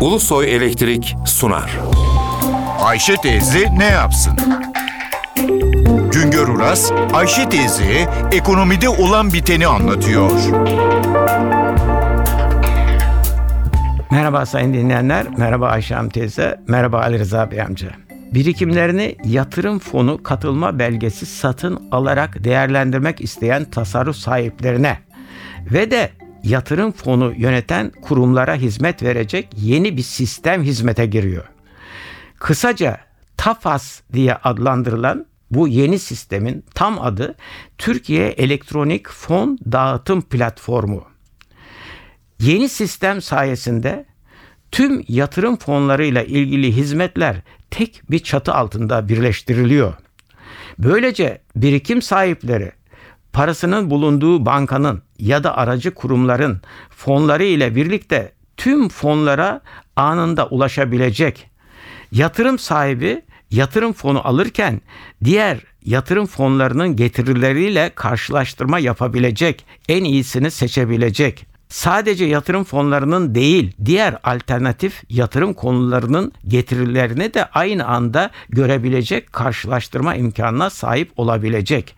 Ulusoy Elektrik sunar. Ayşe teyze ne yapsın? Güngör Uras, Ayşe teyze ekonomide olan biteni anlatıyor. Merhaba sayın dinleyenler, merhaba Ayşe Hanım teyze, merhaba Ali Rıza Bey amca. Birikimlerini yatırım fonu katılma belgesi satın alarak değerlendirmek isteyen tasarruf sahiplerine ve de yatırım fonu yöneten kurumlara hizmet verecek yeni bir sistem hizmete giriyor. Kısaca TAFAS diye adlandırılan bu yeni sistemin tam adı Türkiye Elektronik Fon Dağıtım Platformu. Yeni sistem sayesinde tüm yatırım fonlarıyla ilgili hizmetler tek bir çatı altında birleştiriliyor. Böylece birikim sahipleri parasının bulunduğu bankanın ya da aracı kurumların fonları ile birlikte tüm fonlara anında ulaşabilecek. Yatırım sahibi yatırım fonu alırken diğer yatırım fonlarının getirileriyle karşılaştırma yapabilecek, en iyisini seçebilecek sadece yatırım fonlarının değil diğer alternatif yatırım konularının getirilerini de aynı anda görebilecek karşılaştırma imkanına sahip olabilecek.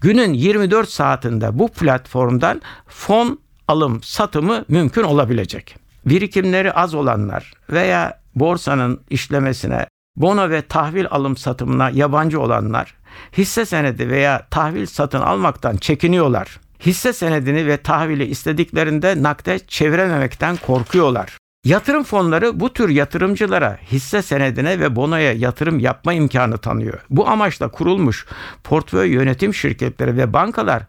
Günün 24 saatinde bu platformdan fon alım satımı mümkün olabilecek. Birikimleri az olanlar veya borsanın işlemesine bono ve tahvil alım satımına yabancı olanlar hisse senedi veya tahvil satın almaktan çekiniyorlar hisse senedini ve tahvili istediklerinde nakde çevirememekten korkuyorlar. Yatırım fonları bu tür yatırımcılara hisse senedine ve bonoya yatırım yapma imkanı tanıyor. Bu amaçla kurulmuş portföy yönetim şirketleri ve bankalar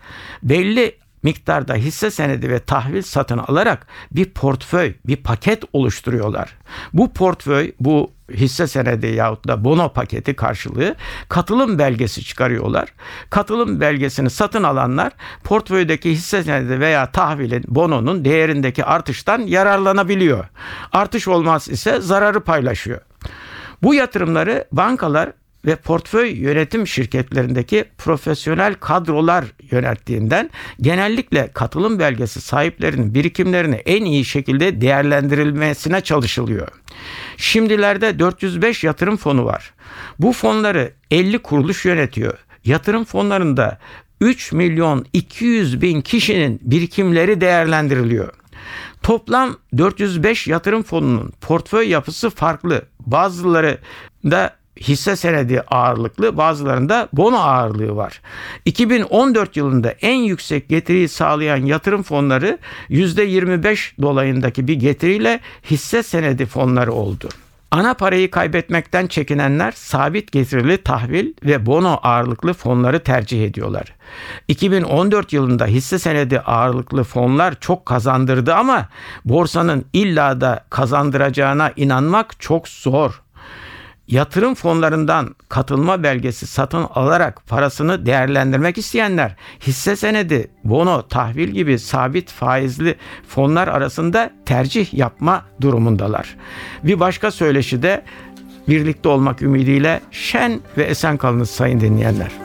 belli miktarda hisse senedi ve tahvil satın alarak bir portföy, bir paket oluşturuyorlar. Bu portföy, bu hisse senedi yahut da bono paketi karşılığı katılım belgesi çıkarıyorlar. Katılım belgesini satın alanlar portföydeki hisse senedi veya tahvilin, bononun değerindeki artıştan yararlanabiliyor. Artış olmaz ise zararı paylaşıyor. Bu yatırımları bankalar ve portföy yönetim şirketlerindeki profesyonel kadrolar yönettiğinden genellikle katılım belgesi sahiplerinin birikimlerini en iyi şekilde değerlendirilmesine çalışılıyor. Şimdilerde 405 yatırım fonu var. Bu fonları 50 kuruluş yönetiyor. Yatırım fonlarında 3 milyon 200 bin kişinin birikimleri değerlendiriliyor. Toplam 405 yatırım fonunun portföy yapısı farklı. Bazıları da hisse senedi ağırlıklı bazılarında bono ağırlığı var. 2014 yılında en yüksek getiriyi sağlayan yatırım fonları %25 dolayındaki bir getiriyle hisse senedi fonları oldu. Ana parayı kaybetmekten çekinenler sabit getirili tahvil ve bono ağırlıklı fonları tercih ediyorlar. 2014 yılında hisse senedi ağırlıklı fonlar çok kazandırdı ama borsanın illa da kazandıracağına inanmak çok zor yatırım fonlarından katılma belgesi satın alarak parasını değerlendirmek isteyenler hisse senedi, bono, tahvil gibi sabit faizli fonlar arasında tercih yapma durumundalar. Bir başka söyleşi de birlikte olmak ümidiyle şen ve esen kalınız sayın dinleyenler.